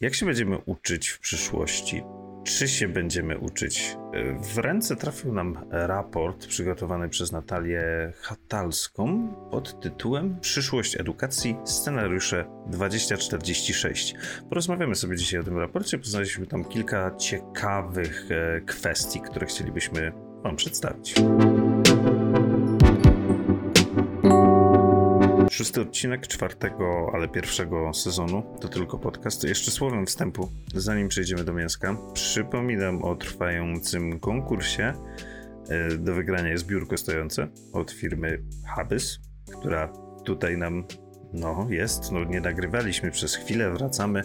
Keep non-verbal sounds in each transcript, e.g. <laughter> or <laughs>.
Jak się będziemy uczyć w przyszłości? Czy się będziemy uczyć? W ręce trafił nam raport przygotowany przez Natalię Hatalską pod tytułem Przyszłość edukacji scenariusze 2046. Porozmawiamy sobie dzisiaj o tym raporcie. Poznaliśmy tam kilka ciekawych e, kwestii, które chcielibyśmy Wam przedstawić. Szósty odcinek czwartego, ale pierwszego sezonu to tylko podcast. Jeszcze słowem wstępu, zanim przejdziemy do mięska, przypominam o trwającym konkursie. E, do wygrania jest biurko stojące od firmy Habys, która tutaj nam no, jest. No, nie nagrywaliśmy przez chwilę, wracamy.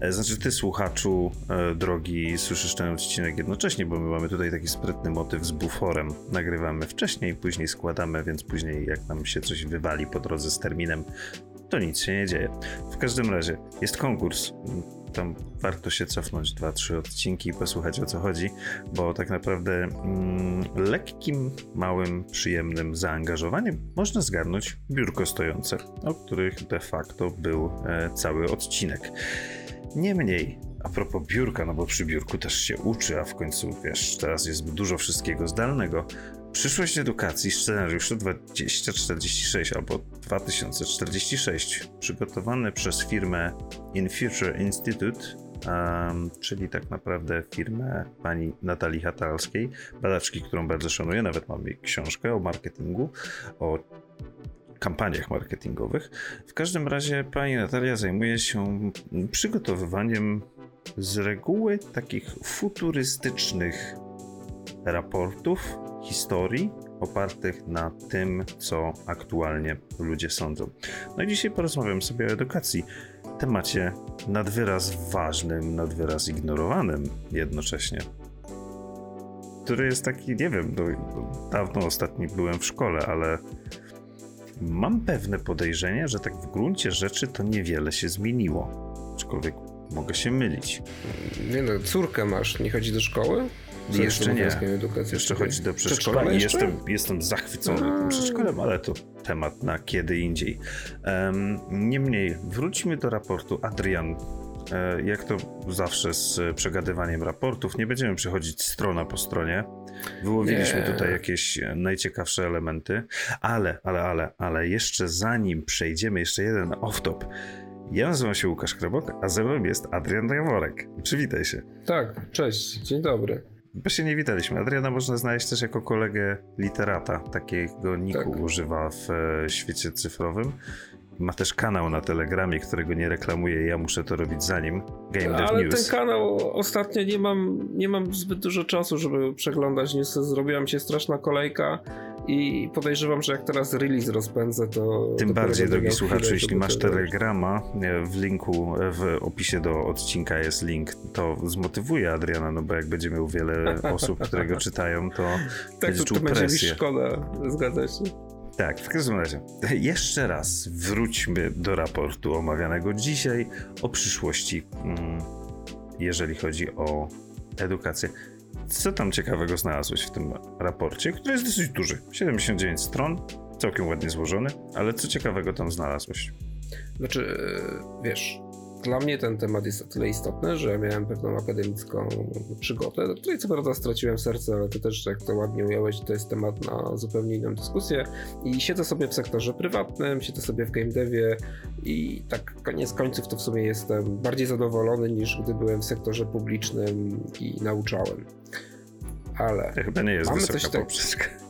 E, znaczy, ty, słuchaczu, e, drogi, słyszysz ten odcinek jednocześnie, bo my mamy tutaj taki sprytny motyw z buforem. Nagrywamy wcześniej, później składamy, więc później, jak nam się coś wywali po drodze z terminem, to nic się nie dzieje. W każdym razie, jest konkurs tam warto się cofnąć dwa, trzy odcinki i posłuchać o co chodzi, bo tak naprawdę mm, lekkim, małym, przyjemnym zaangażowaniem można zgarnąć biurko stojące, o których de facto był e, cały odcinek. Niemniej, a propos biurka, no bo przy biurku też się uczy, a w końcu wiesz, teraz jest dużo wszystkiego zdalnego. Przyszłość edukacji scenariusze 2046 albo 2046 przygotowane przez firmę In Future Institute, um, czyli tak naprawdę firmę pani Natalii Hatalskiej, badaczki, którą bardzo szanuję, nawet mam jej książkę o marketingu, o kampaniach marketingowych. W każdym razie pani Natalia zajmuje się przygotowywaniem z reguły takich futurystycznych raportów, historii opartych na tym, co aktualnie ludzie sądzą. No i dzisiaj porozmawiam sobie o edukacji, temacie nad wyraz ważnym, nad wyraz ignorowanym jednocześnie. Który jest taki, nie wiem, no, dawno ostatni byłem w szkole, ale mam pewne podejrzenie, że tak w gruncie rzeczy to niewiele się zmieniło. Aczkolwiek mogę się mylić. Nie no, córkę masz, nie chodzi do szkoły? Jeszcze nie. Edukacji jeszcze chodzi do przedszkola i jestem, jestem zachwycony tym przedszkolem, ale to temat na kiedy indziej. Um, niemniej, wróćmy do raportu. Adrian, e, jak to zawsze z przegadywaniem raportów, nie będziemy przechodzić strona po stronie. Wyłowiliśmy nie. tutaj jakieś najciekawsze elementy, ale, ale, ale, ale jeszcze zanim przejdziemy, jeszcze jeden off-top. Ja nazywam się Łukasz Krabok, a ze mną jest Adrian Jaworek. Przywitaj się. Tak, cześć, dzień dobry. Bo się nie witaliśmy. Adriana można znaleźć też jako kolegę literata. Takiego niku tak. używa w e, świecie cyfrowym. Ma też kanał na Telegramie, którego nie reklamuje. Ja muszę to robić za nim. Game Dev Ale News. ten kanał ostatnio nie mam, nie mam zbyt dużo czasu, żeby przeglądać newsy. Zrobiła mi się straszna kolejka i podejrzewam, że jak teraz release rozpędzę, to. Tym bardziej, drogi słuchaczu, jeśli masz Telegrama, w linku, w opisie do odcinka jest link, to zmotywuje Adriana, no bo jak będzie miał wiele <laughs> osób, które go czytają, to tak, będzie to, czuł presję. będzie mi szkoda, zgadza się. Tak, w każdym razie, jeszcze raz wróćmy do raportu omawianego dzisiaj o przyszłości, mm, jeżeli chodzi o edukację. Co tam ciekawego znalazłeś w tym raporcie, który jest dosyć duży? 79 stron, całkiem ładnie złożony, ale co ciekawego tam znalazłeś? Znaczy, e, wiesz, dla mnie ten temat jest o tyle istotny, że miałem pewną akademicką przygotę, do której co prawda straciłem serce, ale ty też, jak to ładnie ująłeś, to jest temat na zupełnie inną dyskusję. I siedzę sobie w sektorze prywatnym, siedzę sobie w game devie i tak koniec końców to w sumie jestem bardziej zadowolony niż gdy byłem w sektorze publicznym i nauczałem. Ale. To chyba nie jest mamy coś tak...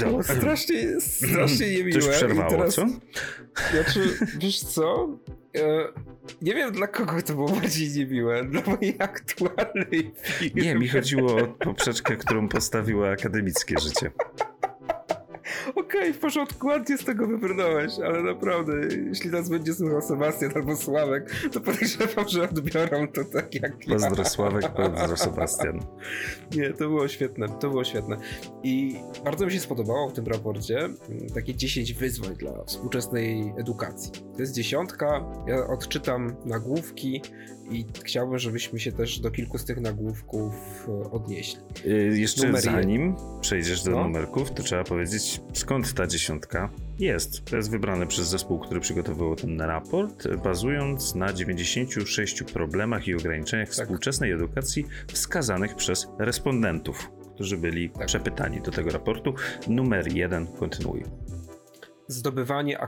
No, strasznie, strasznie niemiłe. Coś przerwało, teraz, co? Znaczy, wiesz co? E, nie wiem dla kogo to było bardziej niemiłe. Dla mojej aktualnej firmy. Nie, mi chodziło o poprzeczkę, którą postawiło akademickie życie. Okej, okay, w porządku, ładnie z tego wybrnąłeś, ale naprawdę, jeśli nas będzie słuchał Sebastian albo Sławek, to podejrzewam, że odbiorą to tak jak Pozdro ja. Sławek, pozdro Sebastian. Nie, to było świetne, to było świetne. I bardzo mi się spodobało w tym raporcie mm, takie 10 wyzwań dla współczesnej edukacji. To jest dziesiątka, ja odczytam nagłówki i chciałbym, żebyśmy się też do kilku z tych nagłówków e, odnieśli. Yy, jeszcze Numer zanim przejdziesz do no. numerków, to trzeba powiedzieć, skąd ta dziesiątka jest. To jest wybrane przez zespół, który przygotowywał ten raport, bazując na 96 problemach i ograniczeniach tak. współczesnej edukacji wskazanych przez respondentów, którzy byli tak. przepytani do tego raportu. Numer jeden, kontynuuj zdobywanie,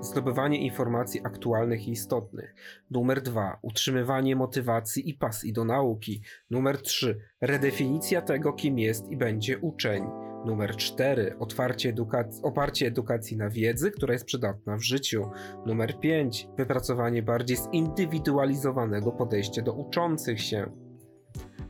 zdobywanie informacji aktualnych i istotnych. Numer 2. Utrzymywanie motywacji i pasji do nauki. Numer 3. Redefinicja tego, kim jest i będzie uczeń. Numer 4. Otwarcie edukac oparcie edukacji na wiedzy, która jest przydatna w życiu. Numer 5. Wypracowanie bardziej zindywidualizowanego podejścia do uczących się.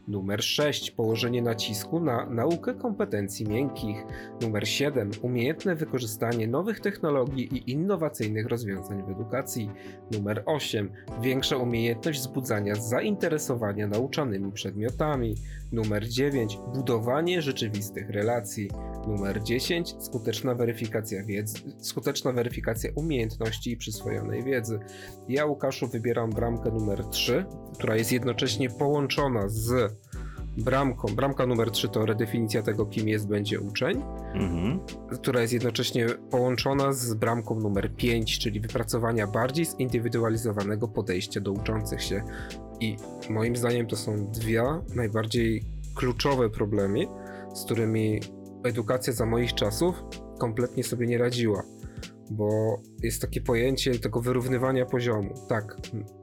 Numer 6. Położenie nacisku na naukę kompetencji miękkich. Numer 7. Umiejętne wykorzystanie nowych technologii i innowacyjnych rozwiązań w edukacji. Numer 8. Większa umiejętność wzbudzania zainteresowania nauczanymi przedmiotami. Numer 9. Budowanie rzeczywistych relacji. Numer 10. Skuteczna weryfikacja wiedzy, skuteczna weryfikacja umiejętności i przyswojonej wiedzy. Ja, Łukaszu, wybieram bramkę numer 3, która jest jednocześnie połączona z bramką. Bramka numer 3 to redefinicja tego, kim jest, będzie uczeń, mhm. która jest jednocześnie połączona z bramką numer 5, czyli wypracowania bardziej zindywidualizowanego podejścia do uczących się. I moim zdaniem to są dwie najbardziej kluczowe problemy, z którymi edukacja za moich czasów kompletnie sobie nie radziła bo jest takie pojęcie tego wyrównywania poziomu. Tak,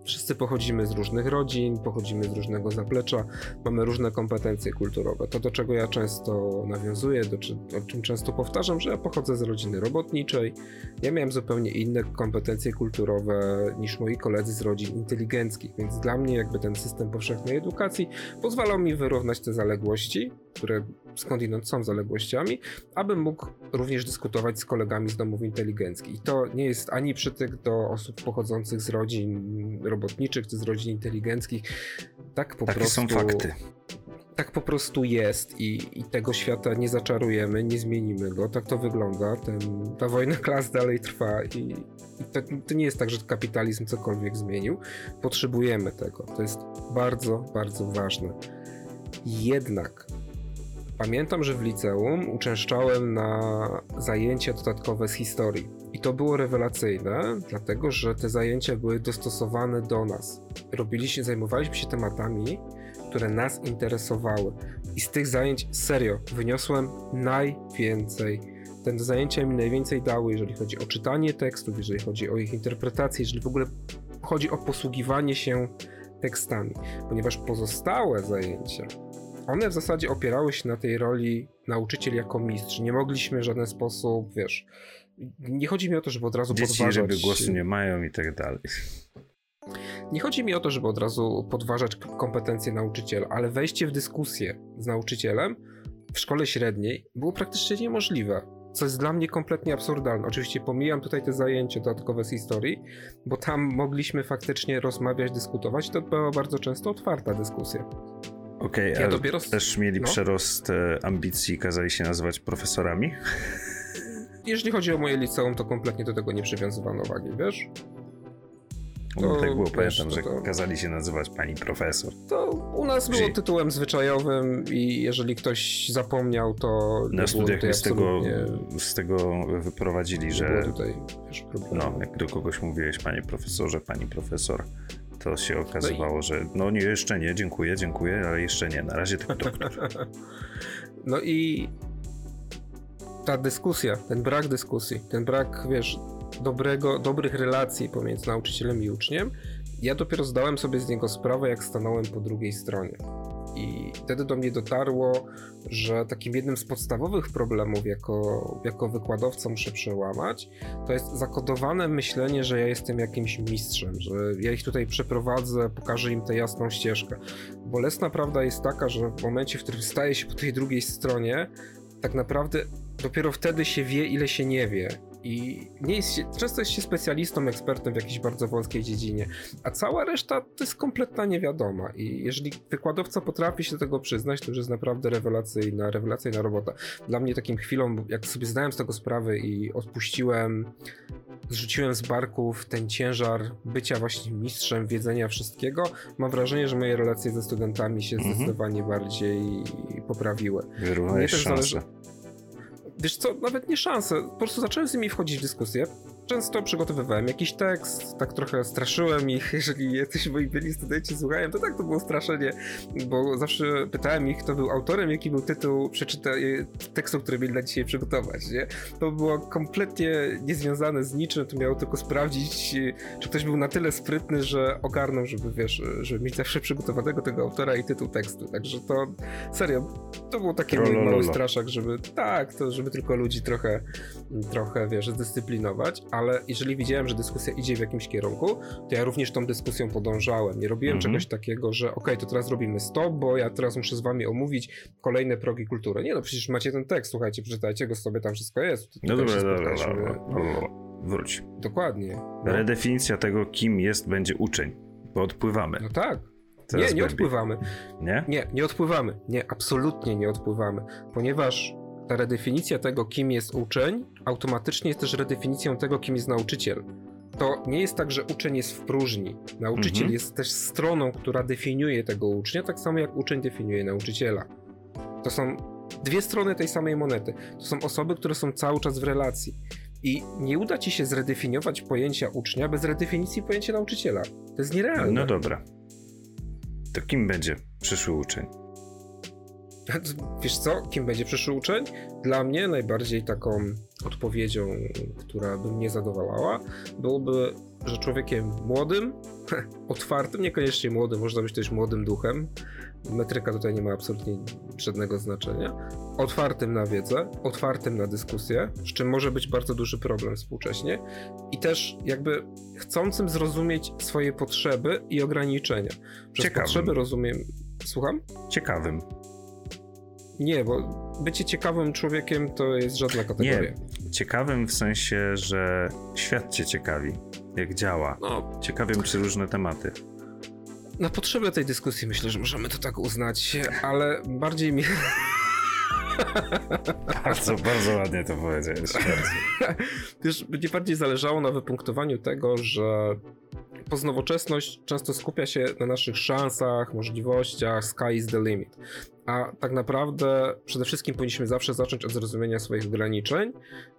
wszyscy pochodzimy z różnych rodzin, pochodzimy z różnego zaplecza, mamy różne kompetencje kulturowe. To, do czego ja często nawiązuję, do o czym często powtarzam, że ja pochodzę z rodziny robotniczej. Ja miałem zupełnie inne kompetencje kulturowe niż moi koledzy z rodzin inteligenckich, więc dla mnie jakby ten system powszechnej edukacji pozwalał mi wyrównać te zaległości, które skądinąd są zaległościami, abym mógł również dyskutować z kolegami z domów inteligenckich. I to nie jest ani przytyk do osób pochodzących z rodzin robotniczych czy z rodzin inteligenckich. Tak po Takie prostu. są fakty. Tak po prostu jest i, i tego świata nie zaczarujemy, nie zmienimy go. Tak to wygląda. Ten, ta wojna <laughs> klas dalej trwa i, i to, to nie jest tak, że kapitalizm cokolwiek zmienił. Potrzebujemy tego. To jest bardzo, bardzo ważne. Jednak Pamiętam, że w liceum uczęszczałem na zajęcia dodatkowe z historii. I to było rewelacyjne, dlatego że te zajęcia były dostosowane do nas. Robiliśmy, zajmowaliśmy się tematami, które nas interesowały. I z tych zajęć serio wyniosłem najwięcej. Te zajęcia mi najwięcej dały, jeżeli chodzi o czytanie tekstów, jeżeli chodzi o ich interpretację, jeżeli w ogóle chodzi o posługiwanie się tekstami, ponieważ pozostałe zajęcia one w zasadzie opierały się na tej roli nauczyciel jako mistrz. Nie mogliśmy w żaden sposób, wiesz, nie chodzi mi o to, żeby od razu Dzieci podważać... Dzieci głosu nie mają i tak dalej. Nie chodzi mi o to, żeby od razu podważać kompetencje nauczyciela, ale wejście w dyskusję z nauczycielem w szkole średniej było praktycznie niemożliwe. Co jest dla mnie kompletnie absurdalne. Oczywiście pomijam tutaj te zajęcia dodatkowe z historii, bo tam mogliśmy faktycznie rozmawiać, dyskutować. To była bardzo często otwarta dyskusja. Okej, okay, ja dopiero... też mieli no. przerost e, ambicji i kazali się nazywać profesorami? <laughs> Jeżeli chodzi o moje liceum, to kompletnie do tego nie przywiązywano wagi, wiesz? To, tak było, wiesz, pamiętam, że to... kazali się nazywać pani profesor. To u nas było tytułem zwyczajowym i jeżeli ktoś zapomniał, to Na studiach mnie z tego, z tego wyprowadzili, że tutaj, wiesz, no, jak do kogoś mówiłeś panie profesorze, pani profesor, to się okazywało, no i... że no nie, jeszcze nie, dziękuję, dziękuję, ale jeszcze nie, na razie tylko doktor. <laughs> no i ta dyskusja, ten brak dyskusji, ten brak, wiesz, dobrego, dobrych relacji pomiędzy nauczycielem i uczniem, ja dopiero zdałem sobie z niego sprawę, jak stanąłem po drugiej stronie. I wtedy do mnie dotarło, że takim jednym z podstawowych problemów jako, jako wykładowca muszę przełamać, to jest zakodowane myślenie, że ja jestem jakimś mistrzem, że ja ich tutaj przeprowadzę, pokażę im tę jasną ścieżkę. Bolesna prawda jest taka, że w momencie, w którym staje się po tej drugiej stronie, tak naprawdę dopiero wtedy się wie, ile się nie wie. I nie jest się, często jest się specjalistą, ekspertem w jakiejś bardzo wąskiej dziedzinie, a cała reszta to jest kompletna niewiadoma. I jeżeli wykładowca potrafi się do tego przyznać, to już jest naprawdę rewelacyjna, rewelacyjna robota. Dla mnie takim chwilą, jak sobie zdałem z tego sprawę i odpuściłem zrzuciłem z barków ten ciężar bycia właśnie mistrzem, wiedzenia wszystkiego, mam wrażenie, że moje relacje ze studentami się mhm. zdecydowanie bardziej poprawiły. Wyrównałeś szansę. Zależy... Wiesz co, nawet nie szanse, po prostu zacząłem z nimi wchodzić w dyskusję, często przygotowywałem jakiś tekst, tak trochę straszyłem ich, <laughs> jeżeli jacyś moi byli studenci słuchają, to tak to było straszenie, bo zawsze pytałem ich, kto był autorem, jaki był tytuł przeczyta tekstu, który mieli na dzisiaj przygotować, nie? To było kompletnie niezwiązane z niczym, to miało tylko sprawdzić, czy ktoś był na tyle sprytny, że ogarnął, żeby wiesz, żeby mieć zawsze przygotowanego tego autora i tytuł tekstu, także to serio, to był taki mój mały straszak, żeby tak, to żeby tylko ludzi trochę, trochę wiesz, zdyscyplinować, ale jeżeli widziałem, że dyskusja idzie w jakimś kierunku, to ja również tą dyskusją podążałem. Nie robiłem mm -hmm. czegoś takiego, że ok, to teraz robimy stop, bo ja teraz muszę z wami omówić kolejne progi kultury. Nie no, przecież macie ten tekst, słuchajcie, przeczytajcie go sobie, tam wszystko jest. No dobra, dobra, dobra, wróć. Dokładnie. No. Redefinicja tego, kim jest, będzie uczeń, bo odpływamy. No tak. nie, nie odpływamy. Nie? Nie, nie odpływamy. Nie, absolutnie nie odpływamy, ponieważ ta redefinicja tego, kim jest uczeń, automatycznie jest też redefinicją tego, kim jest nauczyciel. To nie jest tak, że uczeń jest w próżni. Nauczyciel mhm. jest też stroną, która definiuje tego ucznia, tak samo jak uczeń definiuje nauczyciela. To są dwie strony tej samej monety. To są osoby, które są cały czas w relacji. I nie uda ci się zredefiniować pojęcia ucznia bez redefinicji pojęcia nauczyciela. To jest nierealne. No dobra. To kim będzie przyszły uczeń? Wiesz co, kim będzie przyszły uczeń? Dla mnie najbardziej taką odpowiedzią, która by mnie zadowalała, byłoby, że człowiekiem młodym, <laughs> otwartym, niekoniecznie młodym, można być też młodym duchem, metryka tutaj nie ma absolutnie żadnego znaczenia, otwartym na wiedzę, otwartym na dyskusję, z czym może być bardzo duży problem współcześnie i też jakby chcącym zrozumieć swoje potrzeby i ograniczenia. Przez Ciekawym. potrzeby rozumiem... Słucham? Ciekawym. Nie, bo bycie ciekawym człowiekiem to jest żadna kategoria. Nie, ciekawym w sensie, że świat cię ciekawi, jak działa. No. Ciekawym przy różne tematy. Na potrzebę tej dyskusji myślę, że możemy to tak uznać, ale bardziej mi... <laughs> Bardzo, bardzo ładnie to powiedziałeś. <laughs> Wiesz, mnie bardziej zależało na wypunktowaniu tego, że poznowocześność często skupia się na naszych szansach, możliwościach, sky is the limit. A tak naprawdę przede wszystkim powinniśmy zawsze zacząć od zrozumienia swoich ograniczeń,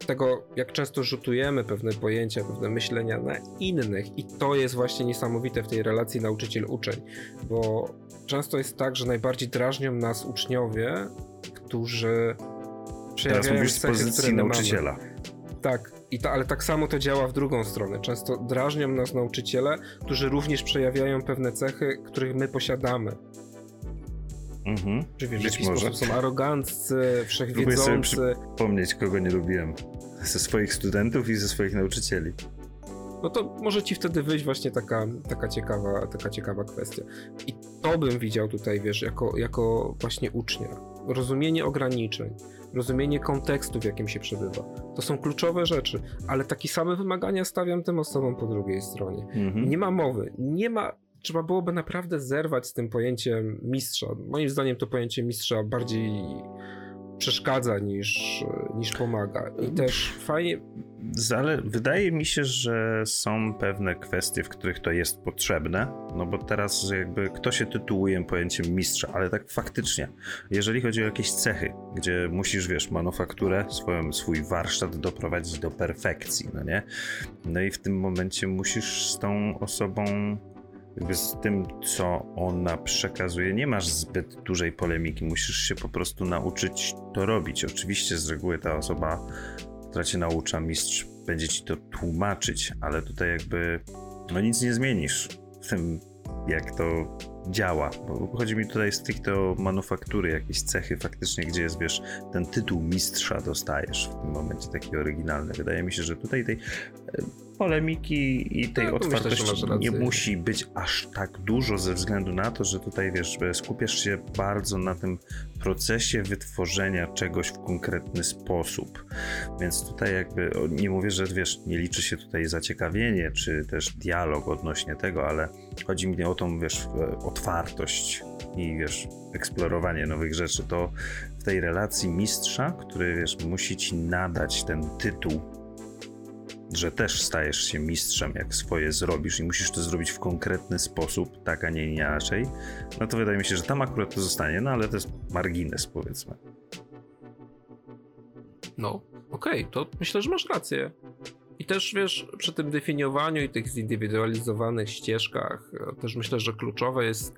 tego jak często rzutujemy pewne pojęcia, pewne myślenia na innych i to jest właśnie niesamowite w tej relacji nauczyciel-uczeń, bo często jest tak, że najbardziej drażnią nas uczniowie, którzy przejawiają Teraz mówisz z pozycji nauczyciela. Tak, i ale tak samo to działa w drugą stronę. Często drażnią nas nauczyciele, którzy również przejawiają pewne cechy, których my posiadamy. Mhm. Czy wiesz, w jaki może. sposób są aroganccy, wszechwiedzący. Próbuję sobie przypomnieć, kogo nie lubiłem. Ze swoich studentów i ze swoich nauczycieli. No to może ci wtedy wyjść właśnie taka, taka, ciekawa, taka ciekawa kwestia. I to bym widział tutaj, wiesz, jako, jako właśnie ucznia. Rozumienie ograniczeń, rozumienie kontekstu, w jakim się przebywa. To są kluczowe rzeczy, ale takie same wymagania stawiam tym osobom po drugiej stronie. Mhm. Nie ma mowy, nie ma trzeba byłoby naprawdę zerwać z tym pojęciem mistrza. Moim zdaniem to pojęcie mistrza bardziej przeszkadza niż, niż pomaga. I też fajnie. Ale wydaje mi się, że są pewne kwestie, w których to jest potrzebne, no bo teraz jakby kto się tytułuje pojęciem mistrza, ale tak faktycznie, jeżeli chodzi o jakieś cechy, gdzie musisz, wiesz, manufakturę, swoją, swój warsztat doprowadzić do perfekcji, no nie? No i w tym momencie musisz z tą osobą jakby z tym, co ona przekazuje, nie masz zbyt dużej polemiki. Musisz się po prostu nauczyć to robić. Oczywiście z reguły ta osoba, która cię naucza, mistrz, będzie ci to tłumaczyć, ale tutaj jakby no nic nie zmienisz w tym, jak to działa. Bo chodzi mi tutaj stricte o manufaktury, jakieś cechy faktycznie, gdzie jest, wiesz, ten tytuł mistrza dostajesz w tym momencie taki oryginalny. Wydaje mi się, że tutaj tej polemiki i tej tak, otwartości myślę, nie musi być aż tak dużo ze względu na to, że tutaj wiesz, skupiasz się bardzo na tym procesie wytworzenia czegoś w konkretny sposób. Więc tutaj jakby nie mówię, że wiesz, nie liczy się tutaj zaciekawienie czy też dialog odnośnie tego, ale chodzi mi o tą wiesz, otwartość i wiesz, eksplorowanie nowych rzeczy. To w tej relacji mistrza, który wiesz, musi ci nadać ten tytuł że też stajesz się mistrzem, jak swoje zrobisz i musisz to zrobić w konkretny sposób, tak, a nie inaczej, no to wydaje mi się, że tam akurat to zostanie, no ale to jest margines, powiedzmy. No, okej, okay, to myślę, że masz rację. I też wiesz, przy tym definiowaniu i tych zindywidualizowanych ścieżkach, e, też myślę, że kluczowe jest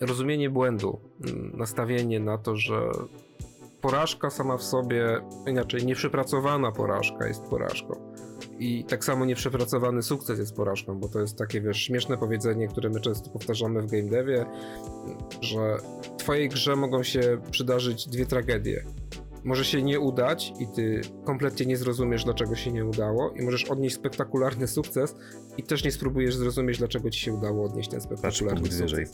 rozumienie błędu, nastawienie na to, że porażka sama w sobie, inaczej nieprzepracowana porażka jest porażką. I tak samo nieprzepracowany sukces jest porażką, bo to jest takie, wiesz, śmieszne powiedzenie, które my często powtarzamy w game devie, że twojej grze mogą się przydarzyć dwie tragedie może się nie udać i ty kompletnie nie zrozumiesz, dlaczego się nie udało i możesz odnieść spektakularny sukces i też nie spróbujesz zrozumieć, dlaczego ci się udało odnieść ten spektakularny Patrz, wyżej.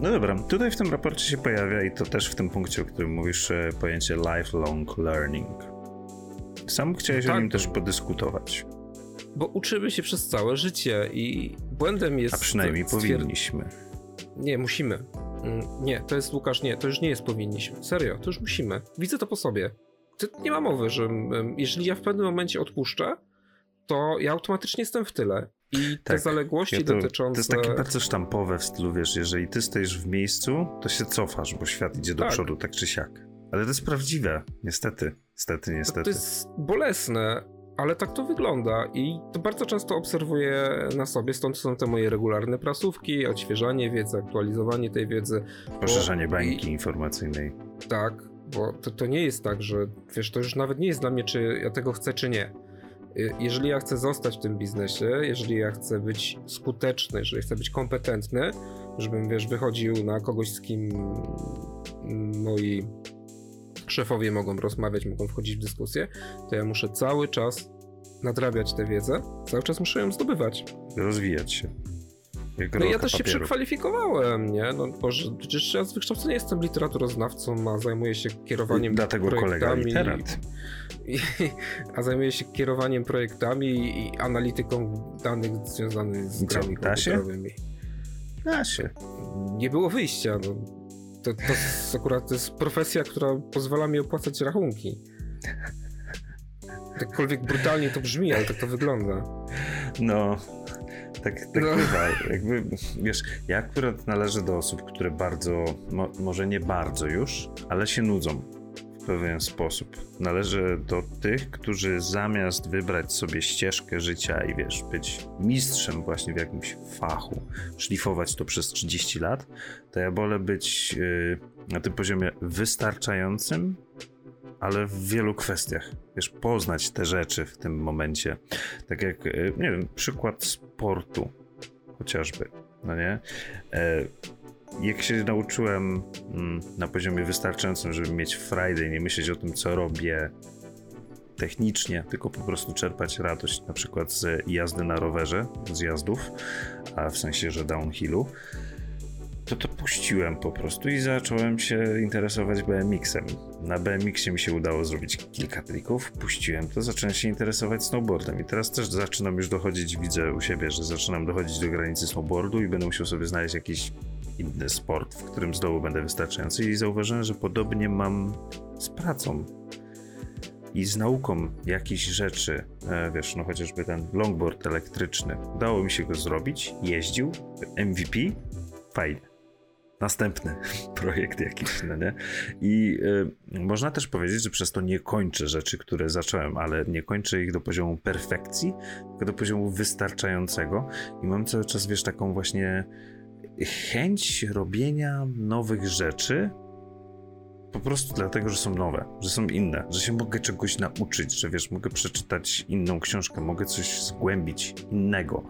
No dobra, tutaj w tym raporcie się pojawia i to też w tym punkcie, o którym mówisz, e, pojęcie lifelong learning. Sam chciałeś tak. o nim też podyskutować. Bo uczymy się przez całe życie i błędem jest... A przynajmniej powinniśmy. Nie, musimy. Mm, nie, to jest Łukasz, nie, to już nie jest powinniśmy. Serio, to już musimy. Widzę to po sobie. To nie ma mowy, że mm, jeżeli ja w pewnym momencie odpuszczę, to ja automatycznie jestem w tyle. I te tak, zaległości ja to, dotyczące. To jest takie bardzo sztampowe w stylu, wiesz, jeżeli ty stoisz w miejscu, to się cofasz, bo świat idzie do tak. przodu, tak czy siak. Ale to jest prawdziwe, niestety. Niestety, niestety. To jest bolesne, ale tak to wygląda i to bardzo często obserwuję na sobie, stąd są te moje regularne prasówki, odświeżanie wiedzy, aktualizowanie tej wiedzy. Poszerzanie bańki I... informacyjnej. Tak, bo to, to nie jest tak, że wiesz, to już nawet nie jest dla mnie, czy ja tego chcę, czy nie. Y, jeżeli ja chcę zostać w tym biznesie, jeżeli ja chcę być skuteczny, jeżeli chcę być kompetentny, żebym, wiesz, wychodził na kogoś, z kim moi szefowie mogą rozmawiać, mogą wchodzić w dyskusję, to ja muszę cały czas nadrabiać tę wiedzę, cały czas muszę ją zdobywać. Rozwijać się. no ja też się przekwalifikowałem, nie? No Boże, przecież ja z wykształcenia jestem literaturoznawcą, a zajmuję się kierowaniem I dlatego projektami. kolega literat. I, <laughs> a zajmuję się kierowaniem projektami i analityką danych związanych z grami komputerowymi. Da się. Nie było wyjścia, no to, to jest akurat to jest profesja, która pozwala mi opłacać rachunki. Jakkolwiek brutalnie to brzmi, ale tak to wygląda. No, tak, tak no. bywa. Jakby, wiesz, ja akurat należę do osób, które bardzo, mo, może nie bardzo już, ale się nudzą pewien sposób. Należy do tych, którzy zamiast wybrać sobie ścieżkę życia i wiesz, być mistrzem właśnie w jakimś fachu, szlifować to przez 30 lat, to ja wolę być yy, na tym poziomie wystarczającym, ale w wielu kwestiach. Wiesz, poznać te rzeczy w tym momencie. Tak jak, yy, nie wiem, przykład sportu chociażby, no nie? Jak się nauczyłem mm, na poziomie wystarczającym, żeby mieć Friday, nie myśleć o tym, co robię technicznie, tylko po prostu czerpać radość na przykład z jazdy na rowerze, z jazdów, a w sensie, że downhillu, to to puściłem po prostu i zacząłem się interesować BMX-em. Na BMX-ie mi się udało zrobić kilka trików, puściłem to, zacząłem się interesować snowboardem i teraz też zaczynam już dochodzić, widzę u siebie, że zaczynam dochodzić do granicy snowboardu i będę musiał sobie znaleźć jakiś inny sport, w którym znowu będę wystarczający i zauważyłem, że podobnie mam z pracą i z nauką jakichś rzeczy, e, wiesz, no chociażby ten longboard elektryczny, udało mi się go zrobić, jeździł, MVP, fajnie. Następny <laughs> projekt jakiś, no nie? I y, można też powiedzieć, że przez to nie kończę rzeczy, które zacząłem, ale nie kończę ich do poziomu perfekcji, tylko do poziomu wystarczającego i mam cały czas, wiesz, taką właśnie chęć robienia nowych rzeczy po prostu dlatego, że są nowe, że są inne, że się mogę czegoś nauczyć, że wiesz, mogę przeczytać inną książkę, mogę coś zgłębić innego.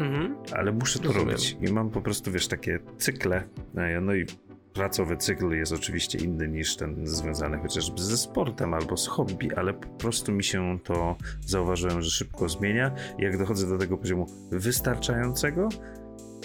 Mhm. Ale muszę to Rozumiem. robić i mam po prostu, wiesz, takie cykle. E, no i pracowy cykl jest oczywiście inny niż ten związany chociażby ze sportem albo z hobby, ale po prostu mi się to zauważyłem, że szybko zmienia. Jak dochodzę do tego poziomu wystarczającego,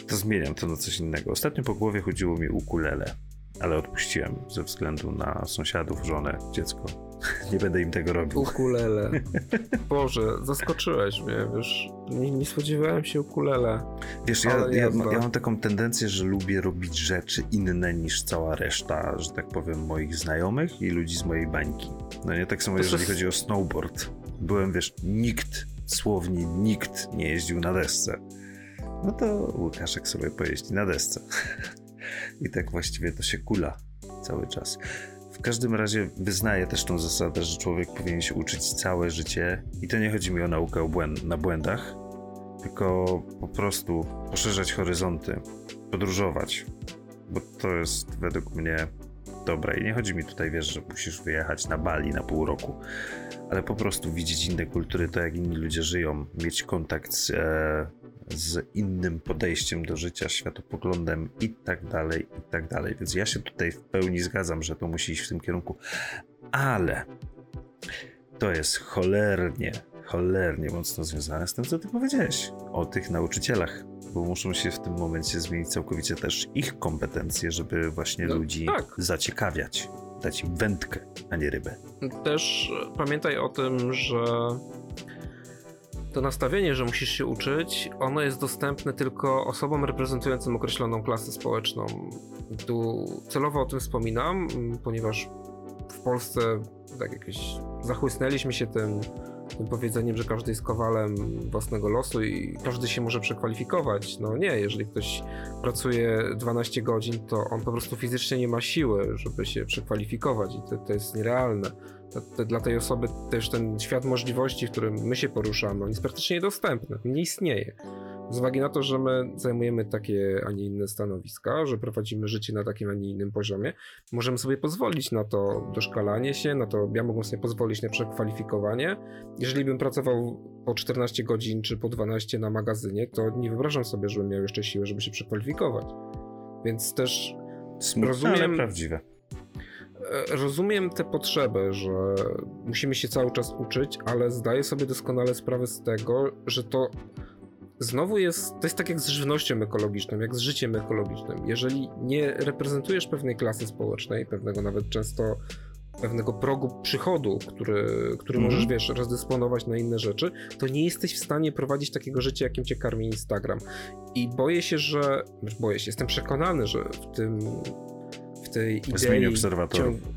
to zmieniam to na coś innego. Ostatnio po głowie chodziło mi ukulele, ale odpuściłem ze względu na sąsiadów, żonę, dziecko. <laughs> Nie będę im tego robił. Ukulele. <laughs> Boże, zaskoczyłeś mnie, wiesz. Nie, nie spodziewałem się ukulele. Wiesz, ja, ja, ja, mam taką tendencję, że lubię robić rzeczy inne niż cała reszta, że tak powiem, moich znajomych i ludzi z mojej bańki. No nie tak samo, to jeżeli jest... chodzi o snowboard. Byłem, wiesz, nikt dosłownie nikt nie jeździł na desce. No to Łukaszek sobie pojeździ na desce. <laughs> I tak właściwie to się kula cały czas. W każdym razie wyznaję też tą zasadę, że człowiek powinien się uczyć całe życie i to nie chodzi mi o naukę o błęd na błędach, tylko po prostu poszerzać horyzonty, podróżować, bo to jest według mnie dobre i nie chodzi mi tutaj, wiesz, że musisz wyjechać na Bali na pół roku, ale po prostu widzieć inne kultury, to jak inni ludzie żyją, mieć kontakt z, e, z innym podejściem do życia, światopoglądem i tak dalej, i tak dalej. Więc ja się tutaj w pełni zgadzam, że to musi iść w tym kierunku, ale to jest cholernie, cholernie mocno związane z tym, co ty powiedziałeś o tych nauczycielach, bo muszą się w tym momencie zmienić całkowicie też ich kompetencje, żeby właśnie no, ludzi tak. zaciekawiać, dać im wędkę, a nie rybę. Też pamiętaj o tym, że to nastawienie, że musisz się uczyć, ono jest dostępne tylko osobom reprezentującym określoną klasę społeczną. Tu celowo o tym wspominam, ponieważ w Polsce tak jakieś zachłysnęliśmy się tym, tym powiedzeniem, że każdy jest kowalem własnego losu i każdy się może przekwalifikować. No nie, jeżeli ktoś pracuje 12 godzin, to on po prostu fizycznie nie ma siły, żeby się przekwalifikować i to, to jest nierealne dla tej osoby też ten świat możliwości, w którym my się poruszamy, on jest praktycznie niedostępny, nie istnieje. Z uwagi na to, że my zajmujemy takie, a nie inne stanowiska, że prowadzimy życie na takim, a nie innym poziomie, możemy sobie pozwolić na to doszkalanie się, na to, ja mogę sobie pozwolić na przekwalifikowanie. Jeżeli bym pracował po 14 godzin czy po 12 na magazynie, to nie wyobrażam sobie, żebym miał jeszcze siłę, żeby się przekwalifikować. Więc też Smutne, rozumiem. Prawdziwe E, rozumiem tę potrzebę, że musimy się cały czas uczyć, ale zdaję sobie doskonale sprawę z tego, że to znowu jest, to jest tak jak z żywnością ekologiczną, jak z życiem ekologicznym. Jeżeli nie reprezentujesz pewnej klasy społecznej, pewnego nawet często pewnego progu przychodu, który, który mm. możesz, wiesz, rozdysponować na inne rzeczy, to nie jesteś w stanie prowadzić takiego życia, jakim cię karmi Instagram. I boję się, że, boję się, jestem przekonany, że w tym w tej idei... Zmieni obserwatorów. Ciąg...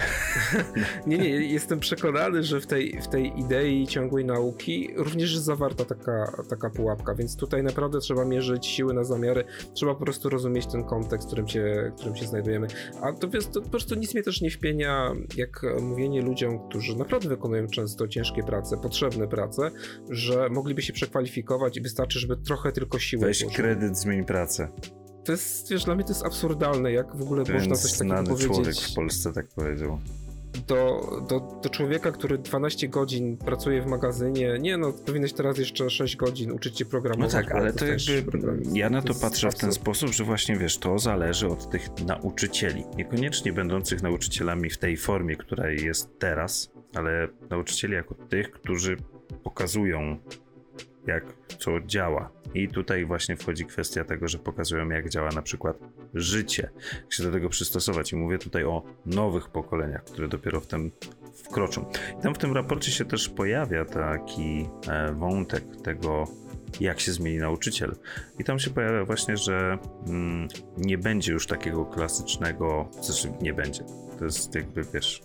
<laughs> nie, nie, jestem przekonany, że w tej, w tej idei ciągłej nauki również jest zawarta taka, taka pułapka, więc tutaj naprawdę trzeba mierzyć siły na zamiary, trzeba po prostu rozumieć ten kontekst, w którym się, w którym się znajdujemy. A to, wiesz, to po prostu nic mnie też nie wpienia, jak mówienie ludziom, którzy naprawdę wykonują często ciężkie prace, potrzebne prace, że mogliby się przekwalifikować i wystarczy, żeby trochę tylko siły Weź kredyt, zmień pracę to jest, wiesz, dla mnie to jest absurdalne, jak w ogóle Ten można coś takiego powiedzieć. człowiek w Polsce tak powiedział. Do, do, do człowieka, który 12 godzin pracuje w magazynie, nie no, powinieneś teraz jeszcze 6 godzin uczyć się programować. No tak, ale to jakby, ja na to, to patrzę w ten sposób, że właśnie wiesz, to zależy od tych nauczycieli. Niekoniecznie będących nauczycielami w tej formie, która jest teraz, ale nauczycieli jako tych, którzy pokazują jak co działa. I tutaj właśnie wchodzi kwestia tego, że pokazują, jak działa na przykład życie, jak się do tego przystosować. I mówię tutaj o nowych pokoleniach, które dopiero w tym wkroczą. I tam w tym raporcie się też pojawia taki e, wątek tego, jak się zmieni nauczyciel. I tam się pojawia właśnie, że mm, nie będzie już takiego klasycznego, znaczy nie będzie. To jest jakby, wiesz,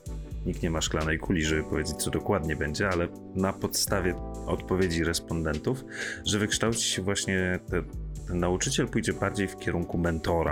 Nikt nie ma szklanej kuli, żeby powiedzieć, co dokładnie będzie, ale na podstawie odpowiedzi respondentów, że wykształci się właśnie te, ten nauczyciel pójdzie bardziej w kierunku mentora,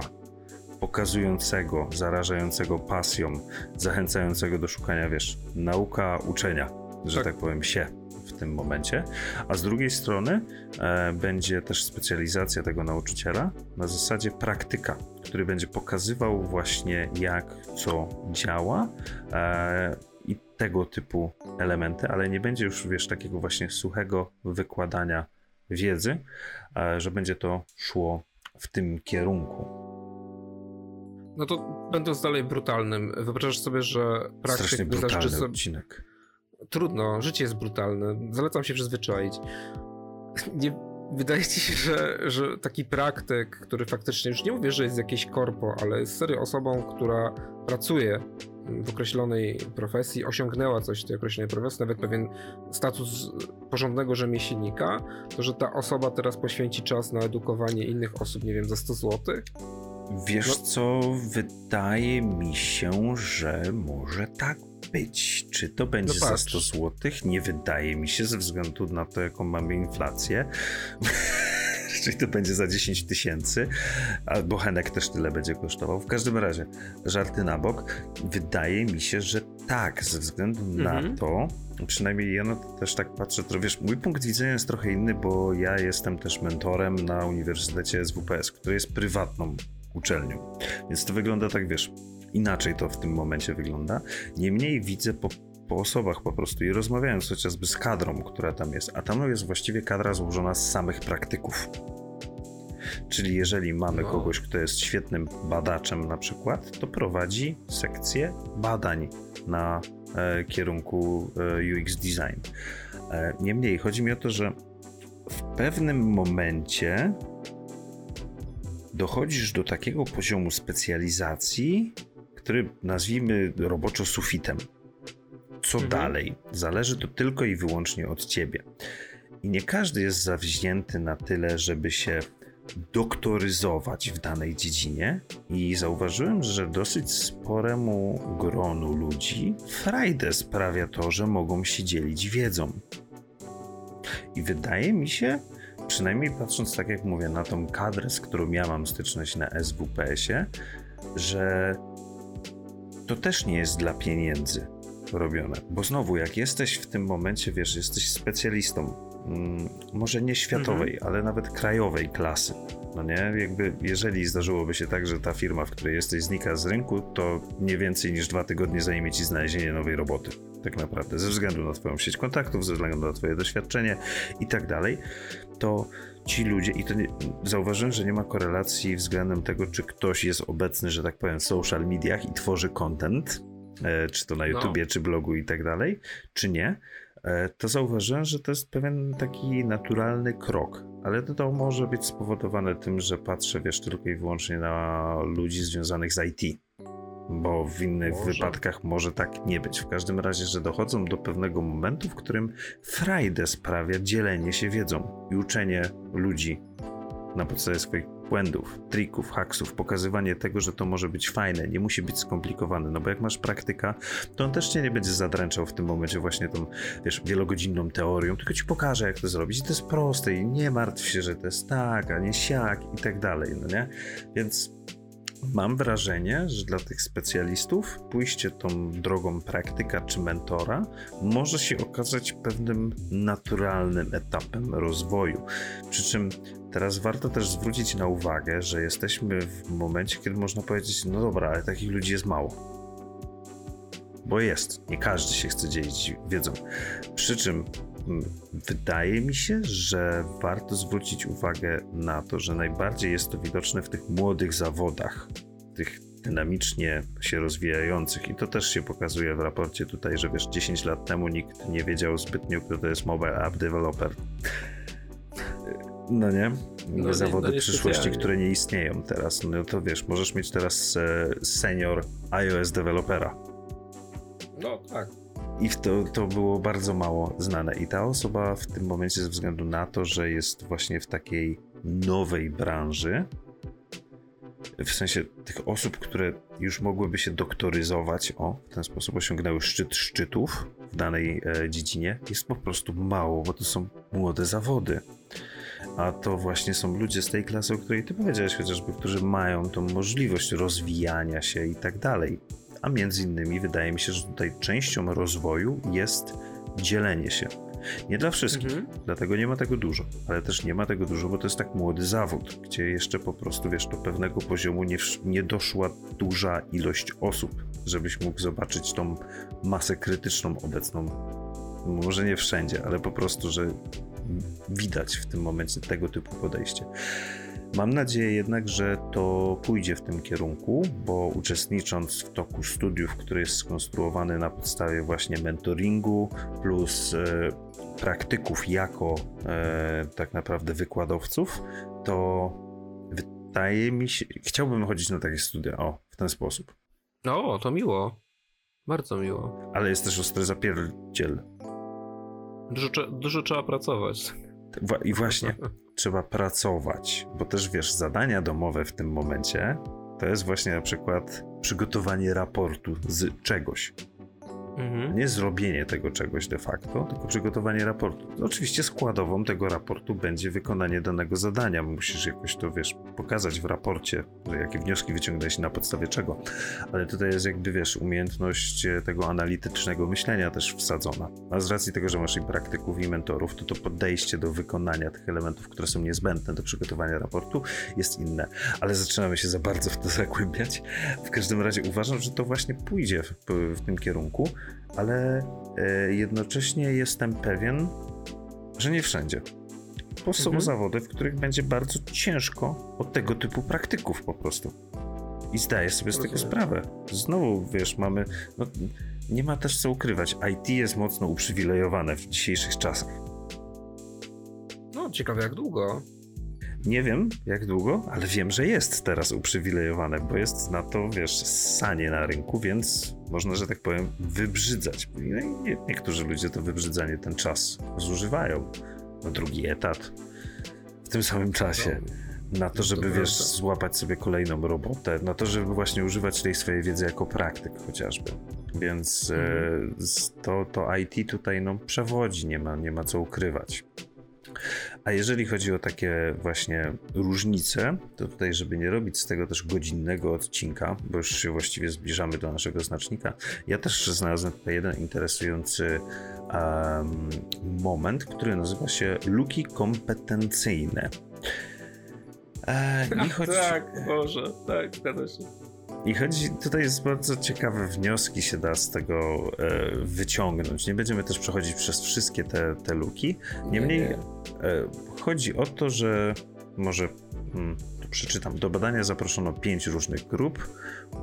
pokazującego, zarażającego pasją, zachęcającego do szukania, wiesz, nauka uczenia, że tak, tak powiem, się w tym momencie, a z drugiej strony e, będzie też specjalizacja tego nauczyciela na zasadzie praktyka, który będzie pokazywał właśnie jak co działa e, i tego typu elementy, ale nie będzie już, wiesz, takiego właśnie suchego wykładania wiedzy, e, że będzie to szło w tym kierunku. No to będąc dalej brutalnym, wyobrażasz sobie, że praktyk Strasznie brutalny sobie... odcinek trudno, życie jest brutalne, zalecam się przyzwyczaić. <laughs> Nie, wydaje ci się, że, że taki praktyk, który faktycznie, już nie mówię, że jest jakieś korpo, ale jest serio osobą, która pracuje w określonej profesji, osiągnęła coś w tej określonej profesji, nawet pewien status porządnego rzemieślnika, to że ta osoba teraz poświęci czas na edukowanie innych osób, nie wiem, za 100 zł? Wiesz no. co, wydaje mi się, że może tak być. Czy to będzie no za 100 zł? Nie wydaje mi się, ze względu na to, jaką mamy inflację. <laughs> Czyli to będzie za 10 tysięcy, albo Henek też tyle będzie kosztował. W każdym razie, żarty na bok, wydaje mi się, że tak, ze względu mhm. na to, przynajmniej ja no też tak patrzę, to wiesz, mój punkt widzenia jest trochę inny, bo ja jestem też mentorem na Uniwersytecie SWPS, który jest prywatną uczelnią. Więc to wygląda tak, wiesz, inaczej to w tym momencie wygląda. Niemniej widzę po, po osobach po prostu i rozmawiając chociażby z kadrą, która tam jest, a tam jest właściwie kadra złożona z samych praktyków. Czyli jeżeli mamy no. kogoś, kto jest świetnym badaczem na przykład, to prowadzi sekcję badań na e, kierunku e, UX design. E, niemniej chodzi mi o to, że w pewnym momencie dochodzisz do takiego poziomu specjalizacji, który nazwijmy roboczo sufitem. Co mhm. dalej? Zależy to tylko i wyłącznie od ciebie. I nie każdy jest zawzięty na tyle, żeby się doktoryzować w danej dziedzinie i zauważyłem, że dosyć sporemu gronu ludzi frajdę sprawia to, że mogą się dzielić wiedzą. I wydaje mi się, przynajmniej patrząc tak jak mówię na tą kadrę, z którą ja mam styczność na SWPS-ie, że to też nie jest dla pieniędzy robione. Bo znowu, jak jesteś w tym momencie, wiesz, jesteś specjalistą, mm, może nie światowej, mhm. ale nawet krajowej klasy. No nie, jakby jeżeli zdarzyłoby się tak, że ta firma, w której jesteś znika z rynku, to nie więcej niż dwa tygodnie zajmie ci znalezienie nowej roboty. Tak naprawdę, ze względu na Twoją sieć kontaktów, ze względu na Twoje doświadczenie i tak dalej, to ci ludzie, i to nie, zauważyłem, że nie ma korelacji względem tego, czy ktoś jest obecny, że tak powiem, w social mediach i tworzy content, e, czy to na no. YouTubie, no. czy blogu i tak dalej, czy nie, to zauważyłem, że to jest pewien taki naturalny krok, ale to, to może być spowodowane tym, że patrzę, wiesz, tylko i wyłącznie na ludzi związanych z IT bo w innych może. wypadkach może tak nie być. W każdym razie, że dochodzą do pewnego momentu, w którym frajdę sprawia dzielenie się wiedzą i uczenie ludzi na podstawie swoich błędów, trików, haksów, pokazywanie tego, że to może być fajne, nie musi być skomplikowane, no bo jak masz praktyka, to on też cię nie będzie zadręczał w tym momencie właśnie tą, wiesz, wielogodzinną teorią, tylko ci pokaże, jak to zrobić i to jest proste i nie martw się, że to jest tak, a nie siak i tak dalej, no nie? Więc mam wrażenie, że dla tych specjalistów pójście tą drogą praktyka czy mentora może się okazać pewnym naturalnym etapem rozwoju. Przy czym teraz warto też zwrócić na uwagę, że jesteśmy w momencie, kiedy można powiedzieć: No dobra, ale takich ludzi jest mało. Bo jest, nie każdy się chce dzielić wiedzą. Przy czym Wydaje mi się, że warto zwrócić uwagę na to, że najbardziej jest to widoczne w tych młodych zawodach, tych dynamicznie się rozwijających i to też się pokazuje w raporcie tutaj, że wiesz, 10 lat temu nikt nie wiedział zbytnio, kto to jest mobile app developer. No nie? No, zawody no przyszłości, które nie istnieją teraz. No to wiesz, możesz mieć teraz e, senior iOS developera. No tak. I to, to było bardzo mało znane. I ta osoba w tym momencie, ze względu na to, że jest właśnie w takiej nowej branży, w sensie tych osób, które już mogłyby się doktoryzować, o, w ten sposób osiągnęły szczyt szczytów w danej e, dziedzinie, jest po prostu mało, bo to są młode zawody. A to właśnie są ludzie z tej klasy, o której ty powiedziałeś chociażby, którzy mają tą możliwość rozwijania się i tak dalej a między innymi wydaje mi się, że tutaj częścią rozwoju jest dzielenie się. Nie dla wszystkich, mhm. dlatego nie ma tego dużo, ale też nie ma tego dużo, bo to jest tak młody zawód, gdzie jeszcze po prostu, wiesz, do pewnego poziomu nie, nie doszła duża ilość osób, żebyś mógł zobaczyć tą masę krytyczną obecną. Może nie wszędzie, ale po prostu, że widać w tym momencie tego typu podejście. Mam nadzieję jednak, że to pójdzie w tym kierunku, bo uczestnicząc w toku studiów, który jest skonstruowany na podstawie właśnie mentoringu plus e, praktyków jako e, tak naprawdę wykładowców, to wydaje mi się, chciałbym chodzić na takie studia, o, w ten sposób. O, to miło. Bardzo miło. Ale jest też ostry zapierdziel. Dużo, dużo trzeba pracować. I właśnie, <laughs> trzeba pracować, bo też wiesz, zadania domowe w tym momencie to jest właśnie na przykład przygotowanie raportu z czegoś. Mhm. Nie zrobienie tego czegoś de facto, tylko przygotowanie raportu. Oczywiście składową tego raportu będzie wykonanie danego zadania. Musisz jakoś to, wiesz, pokazać w raporcie, jakie wnioski wyciągnąłeś na podstawie czego. Ale tutaj jest jakby, wiesz, umiejętność tego analitycznego myślenia też wsadzona. A z racji tego, że masz i praktyków i mentorów, to to podejście do wykonania tych elementów, które są niezbędne do przygotowania raportu jest inne. Ale zaczynamy się za bardzo w to <laughs> zagłębiać. W każdym razie uważam, że to właśnie pójdzie w, w tym kierunku, ale e, jednocześnie jestem pewien, że nie wszędzie. Bo są mhm. zawody, w których będzie bardzo ciężko od tego typu praktyków po prostu. I zdaję sobie z tego sprawę. Znowu, wiesz, mamy. No, nie ma też co ukrywać. IT jest mocno uprzywilejowane w dzisiejszych czasach. No, ciekawe jak długo. Nie wiem jak długo, ale wiem, że jest teraz uprzywilejowane, bo jest na to, wiesz, sanie na rynku, więc można, że tak powiem, wybrzydzać. Nie, niektórzy ludzie to wybrzydzanie, ten czas zużywają na drugi etat w tym samym czasie. Na to, żeby, wiesz, złapać sobie kolejną robotę, na to, żeby właśnie używać tej swojej wiedzy jako praktyk chociażby. Więc mhm. e, to, to IT tutaj no, przewodzi, nie ma, nie ma co ukrywać. A jeżeli chodzi o takie właśnie różnice, to tutaj, żeby nie robić z tego też godzinnego odcinka, bo już się właściwie zbliżamy do naszego znacznika, ja też znalazłem tutaj jeden interesujący um, moment, który nazywa się luki kompetencyjne. E, i <laughs> choć... Tak, może, tak, zgadza się. I chodzi, tutaj jest bardzo ciekawe wnioski się da z tego e, wyciągnąć. Nie będziemy też przechodzić przez wszystkie te, te luki. Niemniej nie, nie. E, chodzi o to, że może przeczytam. Do badania zaproszono pięć różnych grup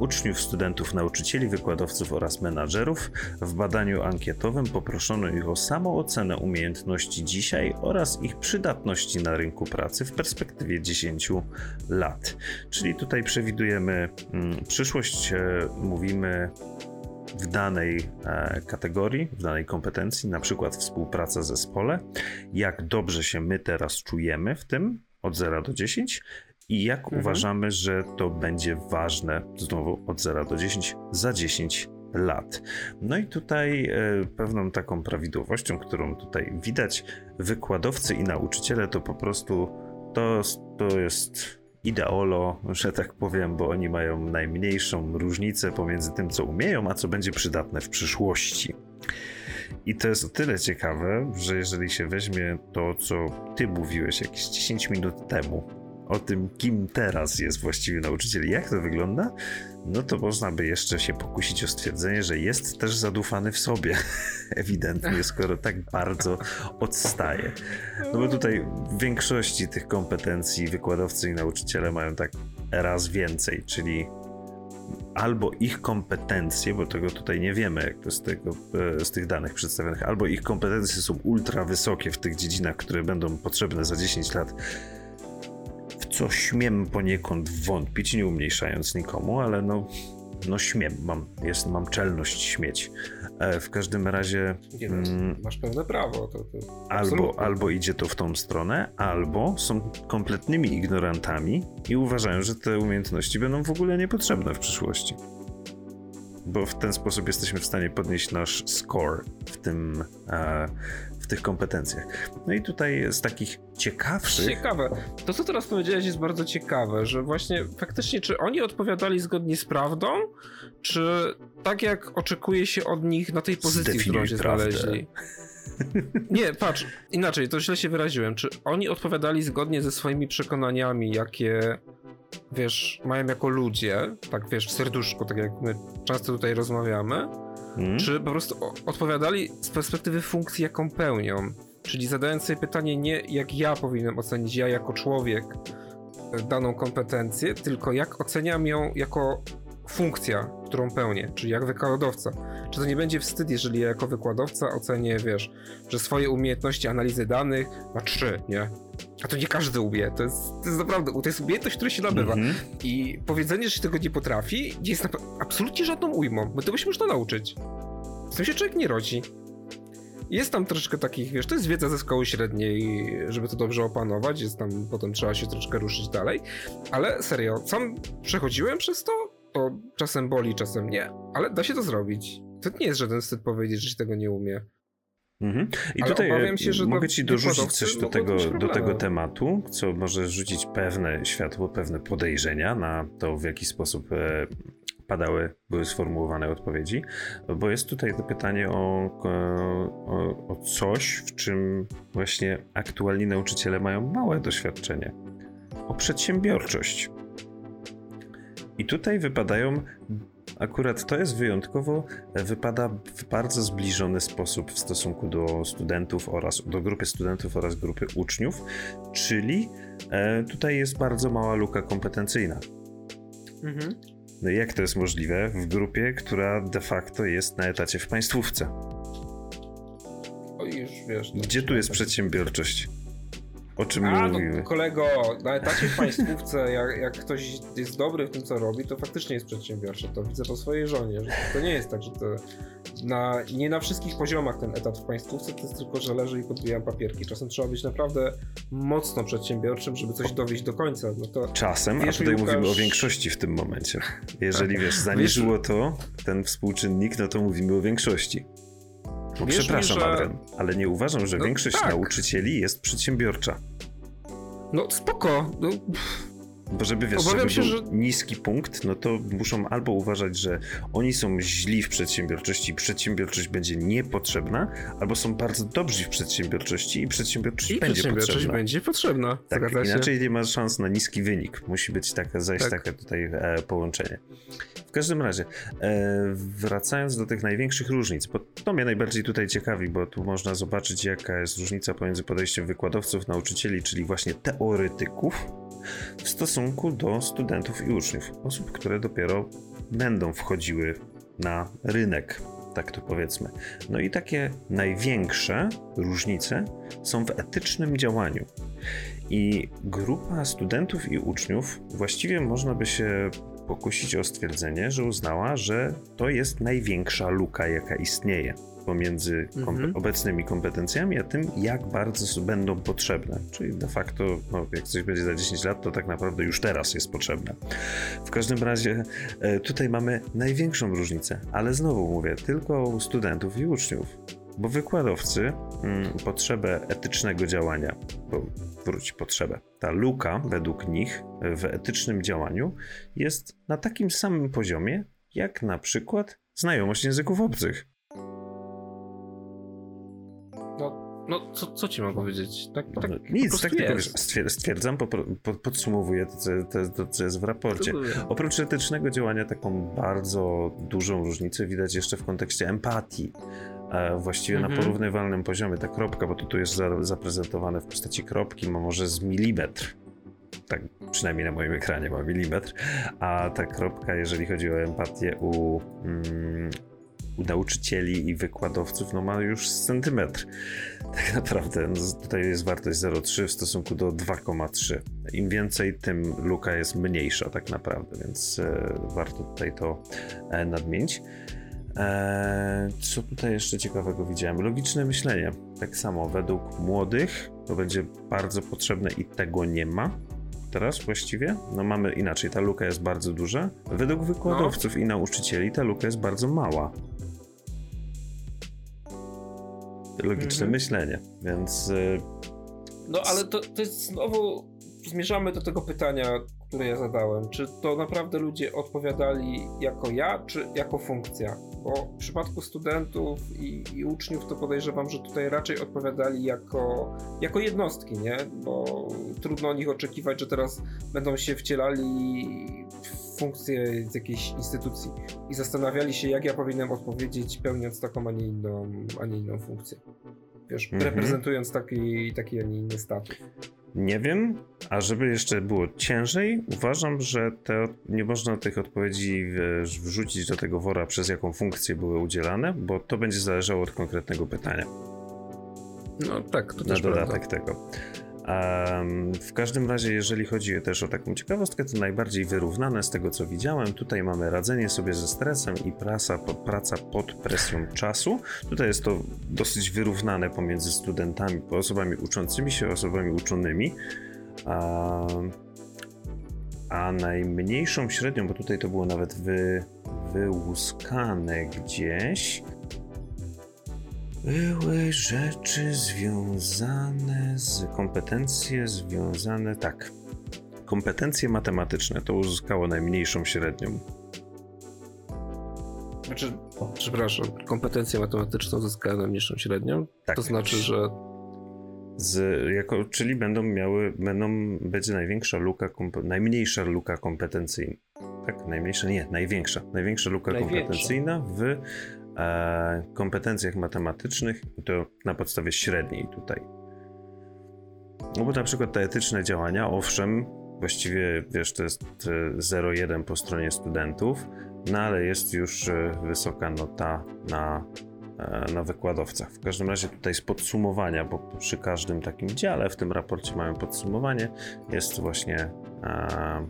uczniów, studentów, nauczycieli, wykładowców oraz menadżerów. W badaniu ankietowym poproszono ich o samoocenę umiejętności dzisiaj oraz ich przydatności na rynku pracy w perspektywie 10 lat. Czyli tutaj przewidujemy hmm, przyszłość, e, mówimy w danej e, kategorii, w danej kompetencji, na przykład współpraca w zespole, jak dobrze się my teraz czujemy w tym od 0 do 10 i jak mhm. uważamy, że to będzie ważne, znowu od 0 do 10, za 10 lat. No i tutaj e, pewną taką prawidłowością, którą tutaj widać, wykładowcy i nauczyciele to po prostu to, to jest ideolo, że tak powiem, bo oni mają najmniejszą różnicę pomiędzy tym, co umieją, a co będzie przydatne w przyszłości. I to jest o tyle ciekawe, że jeżeli się weźmie to, co ty mówiłeś jakieś 10 minut temu, o tym, kim teraz jest właściwie nauczyciel i jak to wygląda, no to można by jeszcze się pokusić o stwierdzenie, że jest też zadufany w sobie, <laughs> ewidentnie, skoro tak bardzo odstaje. No bo tutaj w większości tych kompetencji wykładowcy i nauczyciele mają tak raz więcej, czyli albo ich kompetencje, bo tego tutaj nie wiemy, jak to z, tego, e, z tych danych przedstawionych, albo ich kompetencje są ultra wysokie w tych dziedzinach, które będą potrzebne za 10 lat, w co śmiem poniekąd wątpić, nie umniejszając nikomu, ale no, no śmiem, mam, jest, mam czelność śmieć. E, w każdym razie. Nie, mm, masz pełne prawo. To, to albo, albo idzie to w tą stronę, albo są kompletnymi ignorantami i uważają, że te umiejętności będą w ogóle niepotrzebne w przyszłości. Bo w ten sposób jesteśmy w stanie podnieść nasz score w tym, e, w tych kompetencjach. No i tutaj z takich ciekawszych. Ciekawe. To, co teraz powiedziałeś, jest bardzo ciekawe, że właśnie faktycznie, czy oni odpowiadali zgodnie z prawdą, czy tak jak oczekuje się od nich na tej pozycji, w którą się prawdę. znaleźli? Nie, patrz, inaczej, to źle się wyraziłem. Czy oni odpowiadali zgodnie ze swoimi przekonaniami, jakie, wiesz, mają jako ludzie, tak wiesz, w serduszku, tak jak my często tutaj rozmawiamy, hmm? czy po prostu odpowiadali z perspektywy funkcji, jaką pełnią? Czyli zadając sobie pytanie nie jak ja powinienem ocenić, ja jako człowiek, e, daną kompetencję, tylko jak oceniam ją jako funkcja, którą pełnię, czyli jak wykładowca. Czy to nie będzie wstyd, jeżeli ja jako wykładowca ocenię, wiesz, że swoje umiejętności analizy danych ma trzy, nie? A to nie każdy umie. To jest, to jest naprawdę, to jest umiejętność, która się nabywa. Mm -hmm. I powiedzenie, że się tego nie potrafi, jest absolutnie żadną ujmą, bo tego się można nauczyć. Z tym się człowiek nie rodzi. Jest tam troszeczkę takich, wiesz, to jest wiedza ze szkoły średniej, żeby to dobrze opanować, jest tam, potem trzeba się troszeczkę ruszyć dalej, ale serio, sam przechodziłem przez to, to czasem boli, czasem nie, ale da się to zrobić. to nie jest żaden wstyd powiedzieć, że się tego nie umie. Mhm. I Ale tutaj obawiam się, że mogę ci dorzucić coś do tego, do tego tematu, co może rzucić pewne światło, pewne podejrzenia na to, w jaki sposób e, padały, były sformułowane odpowiedzi, bo jest tutaj to pytanie o, o, o coś, w czym właśnie aktualni nauczyciele mają małe doświadczenie. O przedsiębiorczość. I tutaj wypadają, akurat to jest wyjątkowo, wypada w bardzo zbliżony sposób w stosunku do studentów oraz do grupy studentów oraz grupy uczniów, czyli e, tutaj jest bardzo mała luka kompetencyjna. Mhm. No jak to jest możliwe w grupie, która de facto jest na etacie w państwówce? O już wiesz. no, Gdzie tu jest tak. przedsiębiorczość? O czym A, mówimy? no kolego, na etacie w państwówce, jak, jak ktoś jest dobry w tym, co robi, to faktycznie jest przedsiębiorczy. To widzę po swojej żonie, że to nie jest tak, że to na, nie na wszystkich poziomach ten etat w państwówce, to jest tylko, że leży i podbijam papierki. Czasem trzeba być naprawdę mocno przedsiębiorczym, żeby coś dowieść do końca. No to Czasem, Wiesz, a tutaj Łukasz- mówimy o większości w tym momencie. Jeżeli wiesz, zaniżyło to ten współczynnik, no to mówimy o większości. Bo Wierz mi, przepraszam, że- Adrian, ale nie uważam, że No większość tak. nauczycieli jest przedsiębiorcza. no spoko. No, Bo żeby wiesz, Obawiam żeby się, że- niski punkt, no to muszą albo uważać, że oni są źli w przedsiębiorczości i przedsiębiorczość będzie niepotrzebna, albo są bardzo dobrzy w przedsiębiorczości i przedsiębiorczość I będzie przedsiębiorczość potrzebna. będzie potrzebna. Tak, inaczej nie ma szans na niski wynik. Musi być taka, zajść Tak. takie tutaj e, połączenie. W każdym razie, e, wracając do tych największych różnic, bo to mnie najbardziej tutaj ciekawi, bo tu można zobaczyć, jaka jest różnica pomiędzy podejściem wykładowców, nauczycieli, czyli właśnie teoretyków, w stosunku do studentów i uczniów. Osób, które dopiero będą wchodziły na rynek, tak to powiedzmy. No i takie największe różnice są w etycznym działaniu. I grupa studentów i uczniów właściwie można by się pokusić o stwierdzenie, że uznała, że to jest największa luka, jaka istnieje pomiędzy Mhm. obecnymi kompetencjami, a tym, jak bardzo będą potrzebne. Czyli de facto, no, jak coś będzie za 10 lat, to tak naprawdę już teraz jest potrzebne. W każdym razie e, tutaj mamy największą różnicę, ale znowu mówię, tylko u studentów i uczniów. Bo wykładowcy mm, potrzebę etycznego działania, bo wróć potrzebę. Ta luka według nich w etycznym działaniu jest na takim samym poziomie, jak na przykład znajomość języków obcych. No, co, co ci mam powiedzieć? Tak, tak No, po Nic, tak tylko wiesz, stwierdzam, popro- po, podsumowuję to co, to, co jest w raporcie. Oprócz etycznego działania, taką bardzo dużą różnicę widać jeszcze w kontekście empatii. E, właściwie na Mhm. porównywalnym poziomie. Ta kropka, bo to tu jest za, zaprezentowane w postaci kropki, ma może z milimetr. Tak przynajmniej na moim ekranie ma milimetr. A ta kropka, jeżeli chodzi o empatię u, mm, u nauczycieli i wykładowców, no ma już z centymetr. Tak naprawdę no, tutaj jest wartość 0,3 w stosunku do 2,3. Im więcej, tym luka jest mniejsza tak naprawdę, więc e, warto tutaj to e, nadmienić. E, co tutaj jeszcze ciekawego widziałem? Logiczne myślenie. Tak samo według młodych to będzie bardzo potrzebne i tego nie ma. Teraz właściwie? No mamy inaczej, ta luka jest bardzo duża. Według wykładowców i nauczycieli ta luka jest bardzo mała. Logiczne Mhm. myślenie, więc e, No ale to, to jest znowu, zmierzamy do tego pytania, które ja zadałem. Czy to naprawdę ludzie odpowiadali jako ja, czy jako funkcja? Bo w przypadku studentów i, i uczniów to podejrzewam, że tutaj raczej odpowiadali jako, jako jednostki, nie? Bo trudno o nich oczekiwać, że teraz będą się wcielali funkcję z jakiejś instytucji i zastanawiali się, jak ja powinienem odpowiedzieć, pełniąc taką, a nie inną, a nie inną funkcję. Wiesz, Mhm. reprezentując taki, taki, a nie inny status. Nie wiem, a żeby jeszcze było ciężej, uważam, że te, nie można tych odpowiedzi wrzucić do tego wora, przez jaką funkcję były udzielane, bo to będzie zależało od konkretnego pytania. No tak, to Na też dodatek tego. Em, w każdym razie, jeżeli chodzi też o taką ciekawostkę, to najbardziej wyrównane z tego, co widziałem. Tutaj mamy radzenie sobie ze stresem i praca, po- praca pod presją czasu. Tutaj jest to dosyć wyrównane pomiędzy studentami, osobami uczącymi się, osobami uczonymi. A, a najmniejszą średnią, bo tutaj to było nawet wy, wyłuskane gdzieś. Były rzeczy związane z kompetencje związane. Tak. Kompetencje matematyczne to uzyskało najmniejszą średnią. Znaczy, przepraszam, kompetencje matematyczne uzyskały najmniejszą średnią? Tak. To znaczy, że z, jako, czyli będą miały, będą, będzie największa luka, najmniejsza luka kompetencyjna. Tak, najmniejsza, nie, największa. Największa luka największa. kompetencyjna w kompetencjach matematycznych, to na podstawie średniej tutaj. No bo na przykład te etyczne działania, owszem, właściwie wiesz, to jest 0,1 po stronie studentów, no ale jest już e, wysoka nota na E, na wykładowcach. W każdym razie tutaj jest podsumowania, bo przy każdym takim dziale w tym raporcie mamy podsumowanie, jest właśnie e,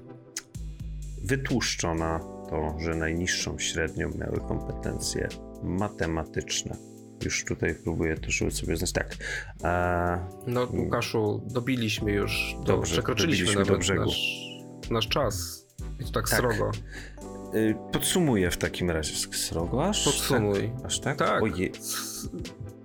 wytłuszczona to, że najniższą średnią miały kompetencje matematyczne. Już tutaj próbuję to, żeby sobie znać. Tak. No, Łukaszu, dobiliśmy już, do, dobrze, przekroczyliśmy nawet do brzegu. Nasz, nasz czas. I to tak, tak. srogo. Y, podsumuję w takim razie srogo, aż Podsumuj. Tak? Aż tak? Tak. Ojej.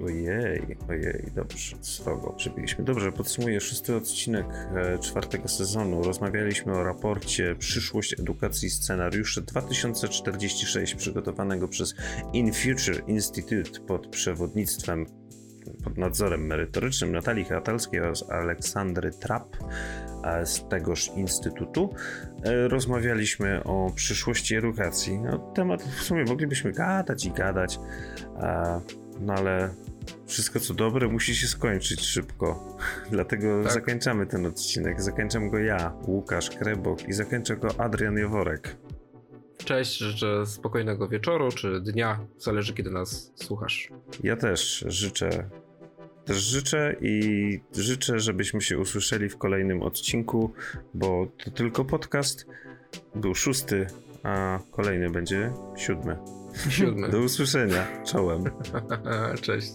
Ojej, ojej, dobrze, srogo przebiliśmy. Dobrze, podsumuję szósty odcinek e, czwartego sezonu. Rozmawialiśmy o raporcie Przyszłość Edukacji Scenariusze 2046 przygotowanego przez In Future Institute pod przewodnictwem pod nadzorem merytorycznym Natalii Hatalskiej oraz Aleksandry Trapp z tegoż instytutu. E, rozmawialiśmy o przyszłości edukacji. No, temat w sumie moglibyśmy gadać i gadać, no ale wszystko co dobre musi się skończyć szybko. <laughs> Dlatego tak. zakończamy ten odcinek. Zakończam go ja, Łukasz Krebok i zakończę go Adrian Jaworek. Cześć, życzę spokojnego wieczoru czy dnia, zależy kiedy nas słuchasz. Ja też życzę też życzę i życzę, żebyśmy się usłyszeli w kolejnym odcinku, bo to tylko podcast. Był szósty, a kolejny będzie siódmy. Siódmy. Do usłyszenia. Czołem. <laughs> Cześć.